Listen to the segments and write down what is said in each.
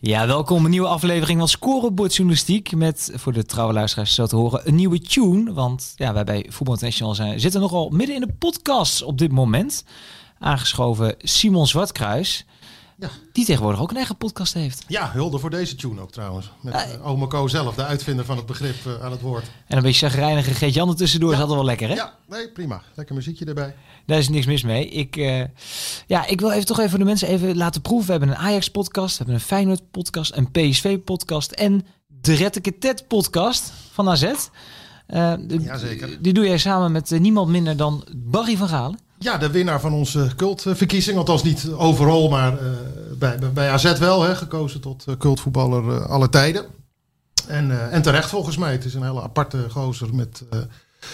Ja, welkom een nieuwe aflevering van Scorebord Journalistiek. Met voor de trouwe luisteraars zo te horen een nieuwe tune. Want ja, wij bij Voetbal International zijn, zitten nogal midden in de podcast op dit moment. Aangeschoven Simon Zwartkruis. Ja. Die tegenwoordig ook een eigen podcast heeft. Ja, hulde voor deze tune ook trouwens. Met uh, Co zelf, de uitvinder van het begrip uh, aan het woord. En een beetje chagrijnige Geet-Jan er tussendoor ja. is altijd wel lekker, hè? Ja, nee, prima. Lekker muziekje erbij. Daar is niks mis mee. Ik, uh, ja, ik wil even toch even de mensen even laten proeven. We hebben een Ajax-podcast, we hebben een Feyenoord-podcast, een PSV-podcast en de Retteke-Tet-podcast van AZ. Uh, Jazeker. Die doe jij samen met niemand minder dan Barry van Galen. Ja, de winnaar van onze cultverkiezing. Althans niet overal, maar uh, bij, bij AZ wel. Hè, gekozen tot cultvoetballer alle tijden. En, en terecht volgens mij. Het is een hele aparte gozer met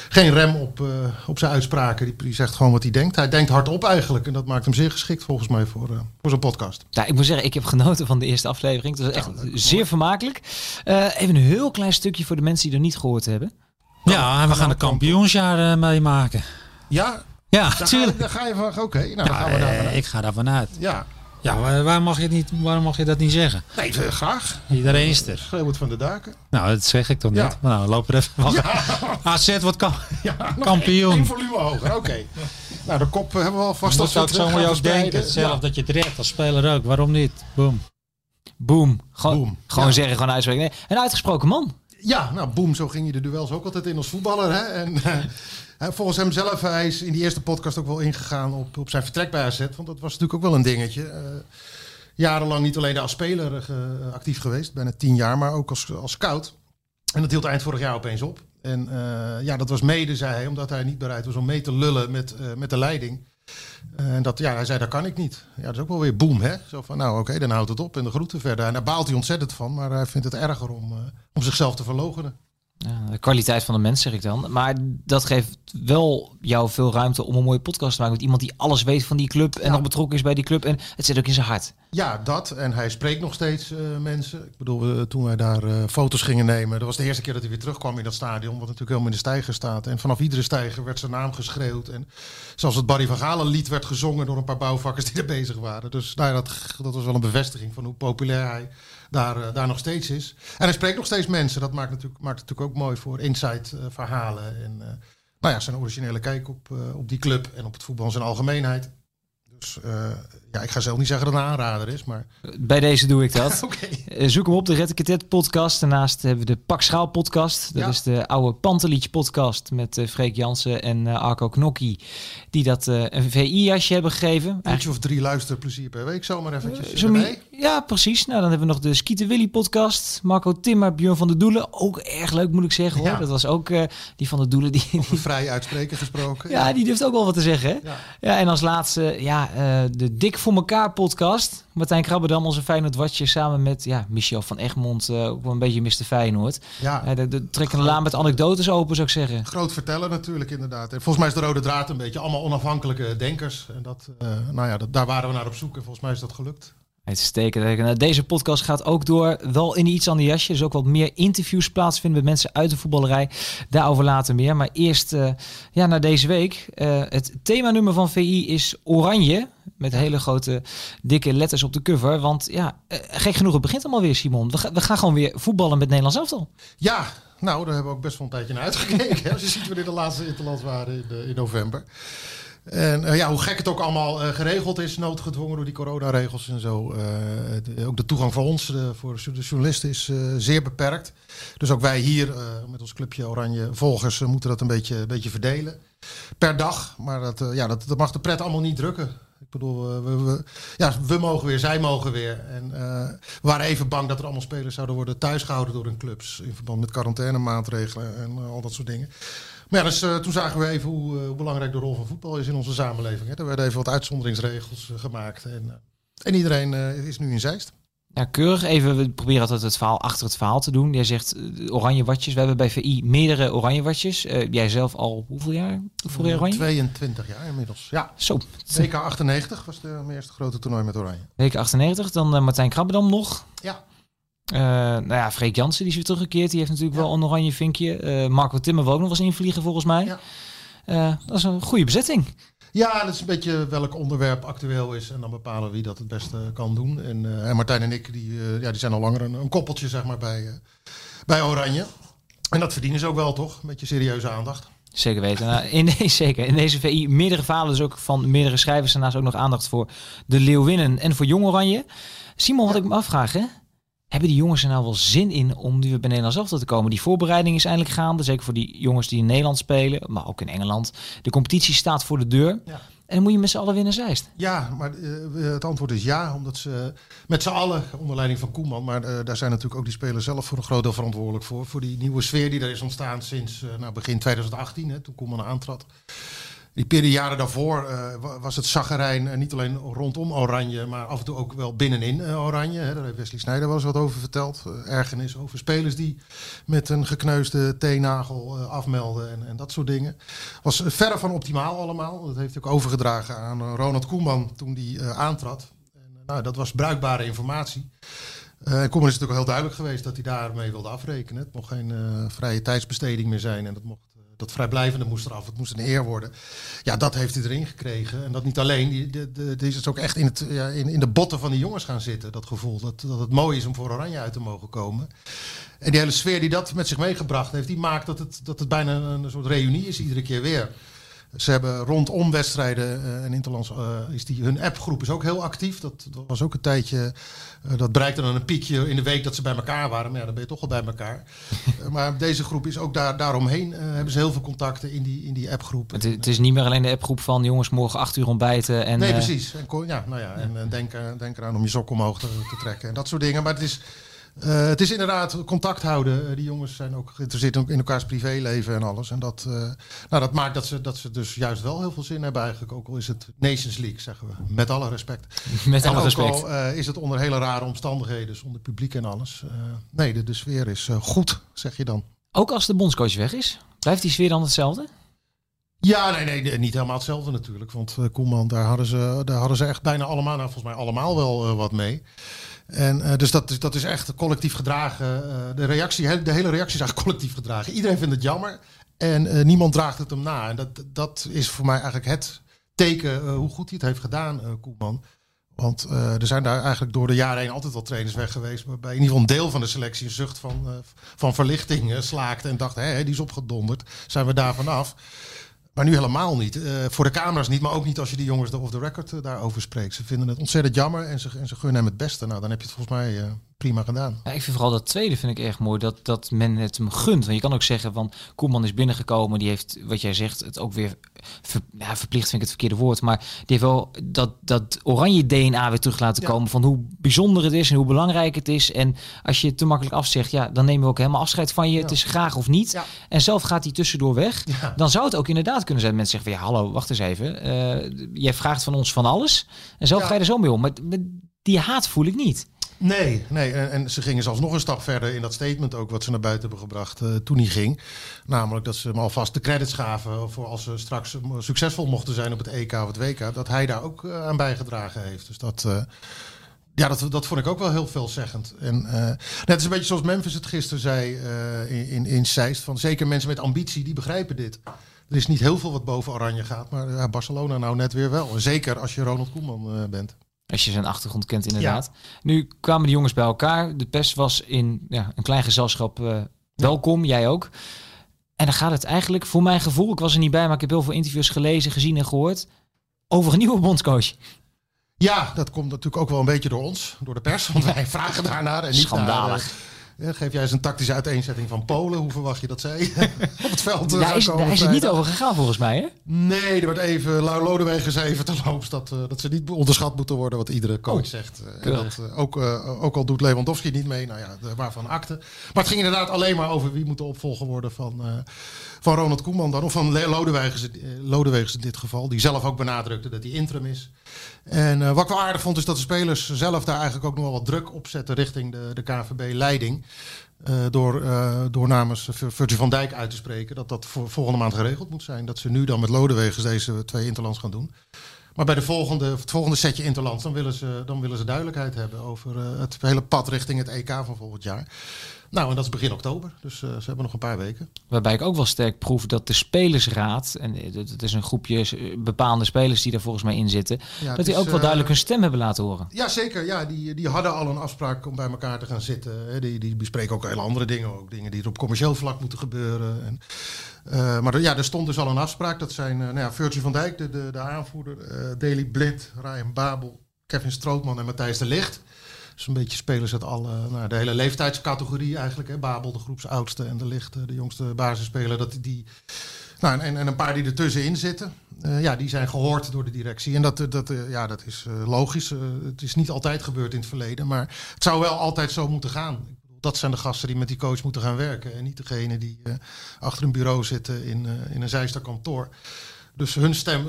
geen rem op, op zijn uitspraken. Die, die, zegt gewoon wat hij denkt. Hij denkt hardop eigenlijk. En dat maakt hem zeer geschikt volgens mij voor, voor zo'n podcast. Ja, ik moet zeggen, ik heb genoten van de eerste aflevering. Het was echt ja, zeer mooi. vermakelijk. even een heel klein stukje voor de mensen die er niet gehoord hebben. Ja, en we gaan de kampioensjaar meemaken. Ja, ja, daar tuurlijk. Ga, daar ga je van, oké, okay, nou ja, gaan we daar uh, Ik ga daar vanuit. Ja. Ja, waar, waar, mag je het niet, waarom mag je dat niet zeggen? Nee, uh, graag. Iedereen is er. Schreeuw het van de daken. Nou, dat zeg ik toch niet. Ja. Nou, loop er even van. Ja. AZ wordt kam ja, kampioen. Eén volume hoger, oké. Okay. nou, de kop hebben we al vast. Dat zou ik zo je ook denken. Zelf dat je het redt als speler ook. Waarom niet? Boom. Boom. Gewoon, boom. gewoon zeggen, gewoon uitspreken. Nee, een uitgesproken man. Ja, nou boom, zo ging je de duels ook altijd in als voetballer. Hè? En uh, volgens hem zelf, hij is in die eerste podcast ook wel ingegaan op, op zijn vertrek bij AZ. Want dat was natuurlijk ook wel een dingetje. Uh, jarenlang niet alleen als speler uh, actief geweest, bijna tien jaar, maar ook als, als scout. En dat hield eind vorig jaar opeens op. En ja, dat was mede, zei hij, omdat hij niet bereid was om mee te lullen met, met de leiding. En dat, ja, hij zei, dat kan ik niet. Ja, dat is ook wel weer boem, hè? Zo van, nou oké, dan houdt het op en de groeten verder. En daar baalt hij ontzettend van, maar hij vindt het erger om, om zichzelf te verlogenen. Ja, de kwaliteit van de mens, zeg ik dan. Maar dat geeft wel jou veel ruimte om een mooie podcast te maken met iemand die alles weet van die club en ja. nog betrokken is bij die club. En het zit ook in zijn hart. Ja, dat. En hij spreekt nog steeds uh, mensen. Ik bedoel, uh, toen wij daar uh, foto's gingen nemen, dat was de eerste keer dat hij weer terugkwam in dat stadion, wat natuurlijk helemaal in de stijger staat. En vanaf iedere stijger werd zijn naam geschreeuwd. En zelfs het Barry van Galen lied werd gezongen door een paar bouwvakkers die er bezig waren. Dus nou ja, dat, dat was wel een bevestiging van hoe populair hij daar, uh, daar nog steeds is. En hij spreekt nog steeds mensen. Dat maakt natuurlijk, maakt het natuurlijk ook mooi voor insight uh, verhalen. En uh, nou ja, zijn originele kijk op, op die club en op het voetbal in zijn algemeenheid. Dus ja, ik ga zelf niet zeggen dat het een aanrader is, maar... Bij deze doe ik dat. okay. Zoek hem op, de Red podcast. Daarnaast hebben we de Pak Schaal podcast. Dat ja. is de oude Pantelietje podcast met uh, Freek Jansen en uh, Arco Knokkie. Die dat uh, een VI-jasje hebben gegeven. Eentje of drie luisterplezier per week, zomaar eventjes zo mee. Ja, precies. Nou, dan hebben we nog de Skieten Willy podcast. Marco Timmer, Björn van der Doelen. Ook erg leuk, moet ik zeggen hoor. Ja. Dat was ook die van der Doelen. Die, Over vrij uitspreken gesproken. ja, die durft ook wel wat te zeggen. Hè? Ja. ja, en als laatste, ja, de Dik voor elkaar podcast. Martijn Krabbedam, onze Feyenoord watje, samen met ja, Michel van Egmond, uh, ook wel een beetje Mr. Feyenoord. Ja. Uh, de, de trekken de laan met anekdotes open, zou ik zeggen. Groot vertellen natuurlijk, inderdaad. En volgens mij is de rode draad een beetje allemaal onafhankelijke denkers. En dat, uh, nou ja, dat, daar waren we naar op zoek en volgens mij is dat gelukt. Uitstekend. Deze podcast gaat ook door, wel in iets aan de jasje. Dus ook wat meer interviews plaatsvinden met mensen uit de voetballerij. Daarover later meer. Maar eerst uh, ja, naar deze week. Uh, het themanummer van VI is oranje. Met hele grote, dikke letters op de cover. Want ja, uh, gek genoeg, het begint allemaal weer, Simon. We, ga, we gaan gewoon weer voetballen met Nederlands elftal. Ja, nou, daar hebben we ook best wel een tijdje naar uitgekeken. Als je ziet wanneer de laatste interland waren in, in november. En uh, ja, hoe gek het ook allemaal geregeld is, noodgedwongen door die coronaregels en zo. De, ook de toegang voor ons, voor de journalisten, is zeer beperkt. Dus ook wij hier met ons clubje Oranje Volgers moeten dat een beetje, beetje verdelen. Per dag. Maar dat, ja, dat mag de pret allemaal niet drukken. Bedoel, we, we, ja, we mogen weer, zij mogen weer. En we waren even bang dat er allemaal spelers zouden worden thuisgehouden door hun clubs. In verband met quarantainemaatregelen en al dat soort dingen. Maar ja, dus uh, toen zagen we even hoe, uh, belangrijk de rol van voetbal is in onze samenleving. Hè. Er werden even wat uitzonderingsregels uh, gemaakt. En, en iedereen is nu in Zeist. Ja, keurig. Even, we proberen altijd het verhaal achter het verhaal te doen. Jij zegt uh, oranje watjes. We hebben bij VI meerdere oranje watjes. Uh, jij zelf al hoeveel jaar voor oranje? 22 jaar inmiddels. Ja. Zo. WK 98 was de eerste grote toernooi met oranje. WK 98. Dan uh, Martijn Krabbedam nog. Ja. Nou ja, Freek Jansen die is weer teruggekeerd. Die heeft natuurlijk ja. wel een oranje vinkje. Marco Timmer wil ook nog eens invliegen volgens mij. Ja. Dat is een goede bezetting. Ja, dat is een beetje welk onderwerp actueel is. En dan bepalen wie dat het beste kan doen. En, en Martijn en ik, die, ja, die zijn al langer een, een koppeltje zeg maar, bij, bij Oranje. En dat verdienen ze ook wel, toch? Een beetje serieuze aandacht. Zeker weten. Nou, in deze, zeker. In deze VI meerdere verhalen, dus ook van meerdere schrijvers. Daarnaast ook nog aandacht voor de Leeuwinnen en voor Jong Oranje. Simon, wat ik me afvraag, hè? Hebben die jongens er nou wel zin in om nu bij Nederland zelf te komen? Die voorbereiding is eindelijk gaande. Zeker voor die jongens die in Nederland spelen, maar ook in Engeland. De competitie staat voor de deur. Ja. En dan moet je met z'n allen winnen Zeist. Ja, maar uh, het antwoord is ja. Omdat ze met z'n allen, onder leiding van Koeman... maar uh, daar zijn natuurlijk ook die spelers zelf voor een groot deel verantwoordelijk voor. Voor die nieuwe sfeer die er is ontstaan sinds uh, nou, begin 2018, hè, toen Koeman aantrad. Die periode daarvoor uh, was het zaggerijn uh, niet alleen rondom Oranje, maar af en toe ook wel binnenin uh, Oranje. Hè. Daar heeft Wesley Snijder wel eens wat over verteld. ergernis over spelers die met een gekneusde teennagel afmelden en, en, dat soort dingen. Was verre van optimaal allemaal. Dat heeft ook overgedragen aan Ronald Koeman toen die aantrad. En, nou, dat was bruikbare informatie. Uh, Koeman is natuurlijk heel duidelijk geweest dat hij daarmee wilde afrekenen. Het mocht geen vrije tijdsbesteding meer zijn en dat mocht dat vrijblijvende moest eraf. Het moest een eer worden. Ja, dat heeft hij erin gekregen. En dat niet alleen. Die, is het ook echt in, het, ja, in, in de botten van die jongens gaan zitten. Dat gevoel. Dat, dat het mooi is om voor Oranje uit te mogen komen. En die hele sfeer die dat met zich meegebracht heeft. Die maakt dat het, dat het bijna een soort reunie is. Iedere keer weer. Ze hebben rondom wedstrijden uh, en Interlands uh, is die hun appgroep is ook heel actief. Dat, dat was ook een tijdje. Uh, dat bereikte dan een piekje in de week dat ze bij elkaar waren. Maar ja, dan ben je toch al bij elkaar. maar deze groep is ook daar, daaromheen. hebben ze heel veel contacten in die, in die appgroep. Het, het, is niet meer alleen de appgroep van jongens morgen acht uur ontbijten. En, nee, precies. En, ja, nou ja, en denk, denk eraan om je sok omhoog te, te trekken en dat soort dingen. Maar het is. Uh, het is inderdaad contact houden. Uh, die jongens zijn ook geïnteresseerd in elkaars privéleven en alles. En dat, uh, nou, dat maakt dat ze, dat ze dus juist wel heel veel zin hebben eigenlijk. Ook al is het Nations League, zeggen we. Met alle respect. Met en alle ook respect. al is het onder hele rare omstandigheden, zonder publiek en alles. nee, de, de sfeer is goed, zeg je dan. Ook als de bondscoach weg is? Blijft die sfeer dan hetzelfde? Ja, nee, nee, niet helemaal hetzelfde natuurlijk. Want Koeman, daar hadden, ze, daar hadden ze echt bijna allemaal, nou, volgens mij allemaal wel wat mee. En uh, dus dat, dat is echt collectief gedragen. de, reactie, de hele reactie is eigenlijk collectief gedragen. Iedereen vindt het jammer en niemand draagt het hem na. En dat, dat is voor mij eigenlijk het teken hoe goed hij het heeft gedaan, Koeman. Want er zijn daar eigenlijk door de jaren heen altijd wel trainers weg geweest. Waarbij in ieder geval een deel van de selectie een zucht van, van verlichting slaakte. En dacht, hé, die is opgedonderd. Zijn we daar vanaf? Maar nu helemaal niet. Uh, voor de camera's niet, maar ook niet als je die jongens off the record uh, daarover spreekt. Ze vinden het ontzettend jammer en ze, en ze gunnen hem het beste. Nou, dan heb je het volgens mij uh, prima gedaan. Ja, ik vind vooral dat tweede vind ik erg mooi, dat, dat men het hem gunt. Want je kan ook zeggen van Koeman is binnengekomen, die heeft, wat jij zegt, het ook weer ver, ja, verplicht vind ik het verkeerde woord, maar die heeft wel dat, dat oranje DNA weer terug laten ja. komen van hoe bijzonder het is en hoe belangrijk het is. En als je het te makkelijk afzegt, ja, dan nemen we ook helemaal afscheid van je. Het is graag of niet. En zelf gaat hij tussendoor weg. Dan zou het ook inderdaad kunnen zijn. Mensen zeggen van ja, hallo, wacht eens even. Uh, jij vraagt van ons van alles. En zelf ga je er zo mee om. Maar die haat voel ik niet. Nee, nee. En, ze gingen zelfs nog een stap verder in dat statement ook wat ze naar buiten hebben gebracht uh, toen hij ging. Namelijk dat ze hem alvast de credits gaven voor als ze straks succesvol mochten zijn op het EK of het WK. Dat hij daar ook uh, aan bijgedragen heeft. Dus dat... Uh, ja, dat, dat vond ik ook wel heel veelzeggend. En net is een beetje zoals Memphis het gisteren zei in, in Zeist. Van zeker mensen met ambitie, die begrijpen dit. Er is niet heel veel wat boven Oranje gaat, maar Barcelona nou net weer wel. Zeker als je Ronald Koeman bent. Als je zijn achtergrond kent, inderdaad. Ja. Nu kwamen de jongens bij elkaar. De pers was in ja, een klein gezelschap uh, welkom, jij ook. En dan gaat het eigenlijk, voor mijn gevoel, ik was er niet bij, maar ik heb heel veel interviews gelezen, gezien en gehoord, over een nieuwe bondscoach. Ja, dat komt natuurlijk ook wel een beetje door ons, door de pers. Want wij vragen daarnaar. En niet Schandalig. Naar, Ja, geef jij eens een tactische uiteenzetting van Polen. Hoe verwacht je dat zij op het veld eh, Daar is, komen daar is het niet over gegaan volgens mij, hè? Nee, er werd even, Lau Lodewegen zei even terloops dat, eh, dat ze niet onderschat moeten worden, wat iedere coach Oh, zegt. Eh, en dat, eh, ook, eh, ook al doet Lewandowski niet mee, nou ja, waarvan akte. Maar het ging inderdaad alleen maar over wie moet de opvolger worden van, eh, van Ronald Koeman dan. Of van Le- Lodewegen, eh, in dit geval, die zelf ook benadrukte dat hij interim is. En eh, wat ik wel aardig vond is dat de spelers zelf daar eigenlijk ook nog wel wat druk op zetten richting de, de KVB-leiding. Eh, door, door namens Vir- Virgil van Dijk uit te spreken dat dat voor volgende maand geregeld moet zijn. Dat ze nu dan met Lodewegers deze twee interlands gaan doen. Maar bij de volgende, het volgende setje interlands dan willen, ze, dan willen ze duidelijkheid hebben over het hele pad richting het EK van volgend jaar. Nou, en dat is begin oktober. Dus eh, ze hebben nog een paar weken. Waarbij ik ook wel sterk proef dat de spelersraad, en eh, het het is een groepje eh, bepaalde spelers die daar volgens mij in zitten, Ja, dat die is, ook wel eh, duidelijk hun stem hebben laten horen. Ja, zeker. Ja, die, die hadden al een afspraak om bij elkaar te gaan zitten. Die, die bespreken ook hele andere dingen. Ook dingen die er op commercieel vlak moeten gebeuren. En, eh, maar er, ja, er stond dus al een afspraak. Dat zijn uh, nou ja, Virgil van Dijk, de, de, de aanvoerder. eh Daley Blind, Ryan Babel, Kevin Strootman en Matthijs de Licht. Dus een beetje spelers uit alle, nou, de hele leeftijdscategorie eigenlijk. Hè. Babel, de groepsoudste en de Licht, eh, de jongste basisspeler. Dat die, nou, en, en een paar die ertussenin zitten. Uh, ja, die zijn gehoord door de directie. En dat, dat, uh, ja, dat is uh, logisch. het is niet altijd gebeurd in het verleden. Maar het zou wel altijd zo moeten gaan. Dat zijn de gasten die met die coach moeten gaan werken. En niet degene die eh, achter een bureau zitten in, in een zijster kantoor. Dus hun stem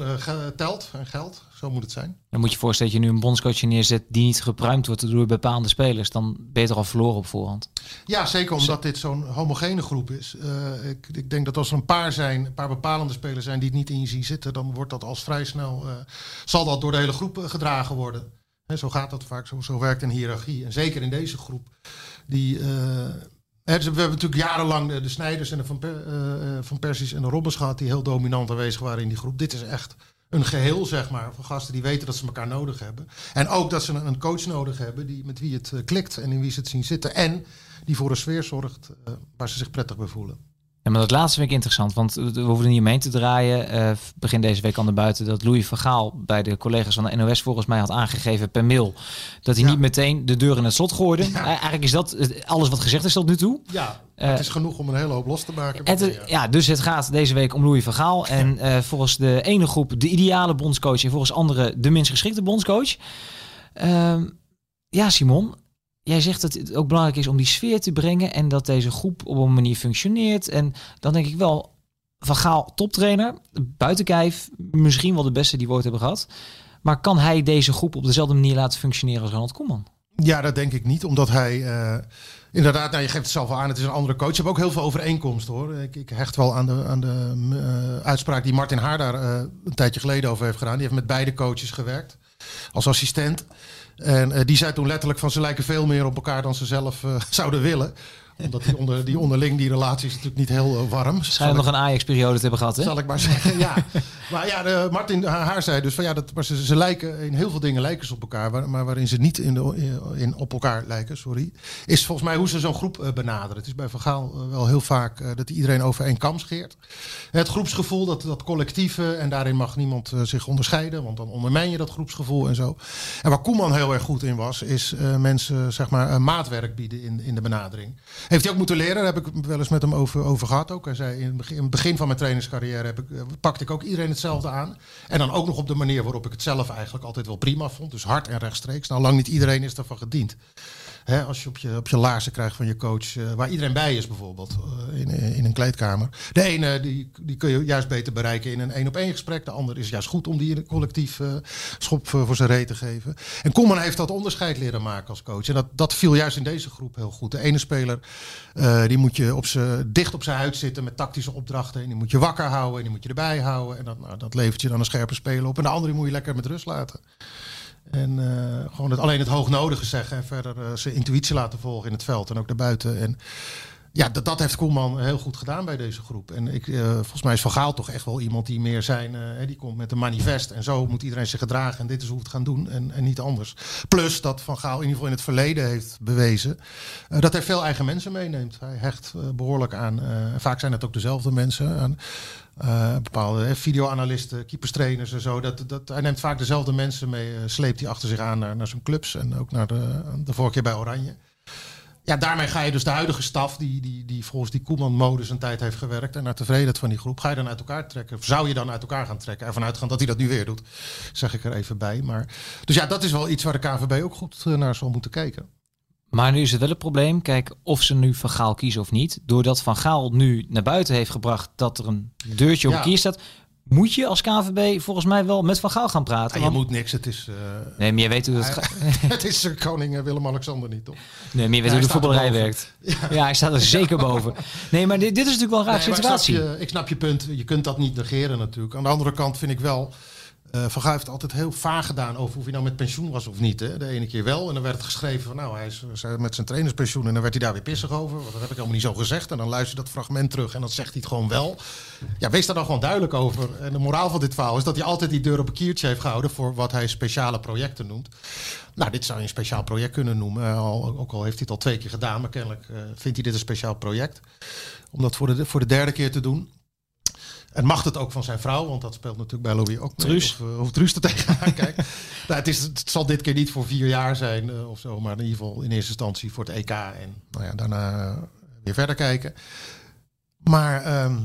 telt en geldt. Zo moet het zijn. Dan moet je voorstellen dat je nu een bondscoach neerzet die niet gepruimd wordt door bepaalde spelers. Dan ben je er al verloren op voorhand. Ja, zeker omdat dit zo'n homogene groep is. Uh, ik, ik, denk dat als er een paar zijn, een paar bepalende spelers zijn die het niet in je zien zitten, dan wordt dat als vrij snel, uh, zal dat door de hele groep gedragen worden. He, zo gaat dat vaak, zo, zo werkt een hiërarchie. En zeker in deze groep, die... Dus we hebben natuurlijk jarenlang de, de Snijders en de Van, per, van Persies en de Robbers gehad die heel dominant aanwezig waren in die groep. Dit is echt een geheel, zeg maar, van gasten die weten dat ze elkaar nodig hebben. En ook dat ze een coach nodig hebben die, met wie het uh, klikt en in wie ze het zien zitten. En die voor een sfeer zorgt waar ze zich prettig bij voelen. Ja, maar dat laatste vind ik interessant, want we hoeven er niet omheen te draaien. Uh, begin deze week aan de buiten dat Louis van Gaal bij de collega's van de NOS volgens mij had aangegeven per mail dat hij ja. niet meteen de deur in het slot gooide. Ja. Eigenlijk is dat alles wat gezegd is tot nu toe. Ja, uh, het is genoeg om een hele hoop los te maken. Het, ja. ja. dus het gaat deze week om Louis van Gaal. En volgens de ene groep de ideale bondscoach en volgens andere de minst geschikte bondscoach. Uh, ja, Simon, jij zegt dat het ook belangrijk is om die sfeer te brengen en dat deze groep op een manier functioneert. En dan denk ik wel, Van Gaal toptrainer, buiten kijf, misschien wel de beste die we ooit hebben gehad. Maar kan hij deze groep op dezelfde manier laten functioneren als Ronald Koeman? Ja, dat denk ik niet, omdat hij... Uh, inderdaad, nou, je geeft het zelf al aan, het is een andere coach. Je hebt ook heel veel overeenkomsten hoor. Ik, ik hecht wel aan de, aan de uh, uitspraak die Martin Haar daar uh, een tijdje geleden over heeft gedaan. Die heeft met beide coaches gewerkt als assistent. En uh, die zei toen letterlijk van ze lijken veel meer op elkaar dan ze zelf uh, zouden willen. Omdat die, onder, die onderling, die relatie is natuurlijk niet heel uh, warm. Schijnt nog een Ajax-periode te hebben gehad, hè? Zal ik maar zeggen, ja. maar ja, de, Martin Haar zei dus van ja, dat, maar ze, ze lijken, in heel veel dingen lijken ze op elkaar. Maar waarin ze niet in de, in, op elkaar lijken, sorry. Is volgens mij hoe ze zo'n groep benaderen. Het is bij Van Gaal wel heel vaak dat iedereen over één kam scheert. Het groepsgevoel, dat, dat collectieve. En daarin mag niemand zich onderscheiden. Want dan ondermijn je dat groepsgevoel en zo. En waar Koeman heel erg goed in was, is uh, mensen zeg maar maatwerk bieden in, in de benadering. Heeft hij ook moeten leren, daar heb ik wel eens met hem over, over gehad ook. Hij zei in het begin, van mijn trainerscarrière heb ik, uh, pakte ik ook iedereen hetzelfde aan. En dan ook nog op de manier waarop ik het zelf eigenlijk altijd wel prima vond. Dus hard en rechtstreeks. Nou, lang niet iedereen is daarvan gediend. Hè, als je op je, op je laarzen krijgt van je coach, uh, waar iedereen bij is bijvoorbeeld, uh, in, in een kleedkamer. De ene die, die kun je juist beter bereiken in een één op één gesprek. De ander is juist goed om die collectief schop voor zijn reet te geven. En Koeman heeft dat onderscheid leren maken als coach. En dat, dat viel juist in deze groep heel goed. De ene speler, die moet je op z'n, dicht op zijn huid zitten met tactische opdrachten. En die moet je wakker houden en die moet je erbij houden. En dat, nou, dat levert je dan een scherpe speler op. En de andere moet je lekker met rust laten. En uh, gewoon het, alleen het hoognodige zeggen en verder uh, zijn intuïtie laten volgen in het veld en ook daarbuiten. En ja, dat, dat heeft Koelman heel goed gedaan bij deze groep. En ik, uh, volgens mij is Van Gaal toch echt wel iemand die meer zijn, die komt met een manifest. En zo moet iedereen zich gedragen en dit is hoe we het gaan doen en, en niet anders. Plus dat Van Gaal in ieder geval in het verleden heeft bewezen dat hij veel eigen mensen meeneemt. Hij hecht behoorlijk aan, vaak zijn het ook dezelfde mensen, uh, bepaalde videoanalisten, keeperstrainers en zo. Dat, dat, hij neemt vaak dezelfde mensen mee, uh, sleept hij achter zich aan naar, naar zijn clubs en ook naar de, de vorige keer bij Oranje. ja, daarmee ga je dus de huidige staf, die, die, die volgens die Koeman-modus een tijd heeft gewerkt en naar tevredenheid van die groep, ga je dan uit elkaar trekken? Of zou je dan uit elkaar gaan trekken? Ervan uitgaan dat hij dat nu weer doet, zeg ik er even bij. Maar, dus ja, dat is wel iets waar de KVB ook goed eh, naar zal moeten kijken. Maar nu is het wel een probleem. Kijk, of ze nu Van Gaal kiezen of niet. Doordat Van Gaal nu naar buiten heeft gebracht dat er een deurtje op Ja. kier staat. Moet je als KVB volgens mij wel met Van Gaal gaan praten. Ja, je want- moet niks, het is, eh, Nee, maar je weet hoe het gaat. het is eh, koning eh, Willem-Alexander niet, toch? Nee, maar je weet Ja, hoe de voetballerij werkt. Ja. hij staat er zeker boven. Nee, maar dit, dit is natuurlijk wel een raar Nee, maar ik snap situatie. je- Ik snap, je, punt. Je kunt dat niet negeren natuurlijk. Aan de andere kant vind ik wel... eh Van heeft altijd heel vaag gedaan over of hij nou met pensioen was of niet. Hè. De ene keer wel en dan werd het geschreven van nou hij is met zijn trainerspensioen en dan werd hij daar weer pissig over. Want dat heb ik helemaal niet zo gezegd. En dan luister je dat fragment terug en dan zegt hij het gewoon wel. Ja, wees daar dan gewoon duidelijk over. En de moraal van dit verhaal is dat hij altijd die deur op een kiertje heeft gehouden voor wat hij speciale projecten noemt. Nou, dit zou je een speciaal project kunnen noemen. Eh, ook al heeft hij het al twee keer gedaan, maar kennelijk eh, vindt hij dit een speciaal project. Om dat voor de, voor de derde keer te doen. En mag het ook van zijn vrouw, want dat speelt natuurlijk bij Louis ook mee. Truus. Of, eh, of Truus er tegenaan kijkt. nou, het, is, het zal dit keer niet voor vier jaar zijn eh, of zo, maar in ieder geval in eerste instantie voor het EK. En nou ja, daarna eh, weer verder kijken. Maar ehm,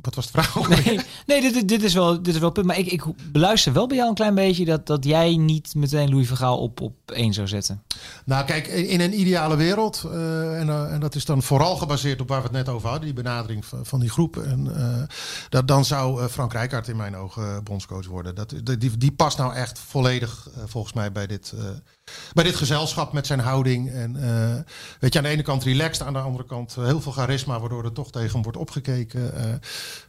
wat was de vraag? Nee, nee dit, dit- is wel dit is wel punt. Maar ik, ik beluister wel bij jou een klein beetje dat, dat jij niet meteen Louis van Gaal op, op één zou zetten. Nou, kijk, in een ideale wereld, eh, en, eh, en dat is dan vooral gebaseerd op waar we het net over hadden, die benadering van, van die groep. En, eh, dat, dan zou Frank Rijkaard in mijn ogen bondscoach worden. Dat, die, die past nou echt volledig, volgens mij, bij dit, bij dit gezelschap met zijn houding. En eh, weet je, aan de ene kant relaxed, aan de andere kant eh, heel veel charisma, waardoor er toch tegen hem wordt opgekeken. Eh,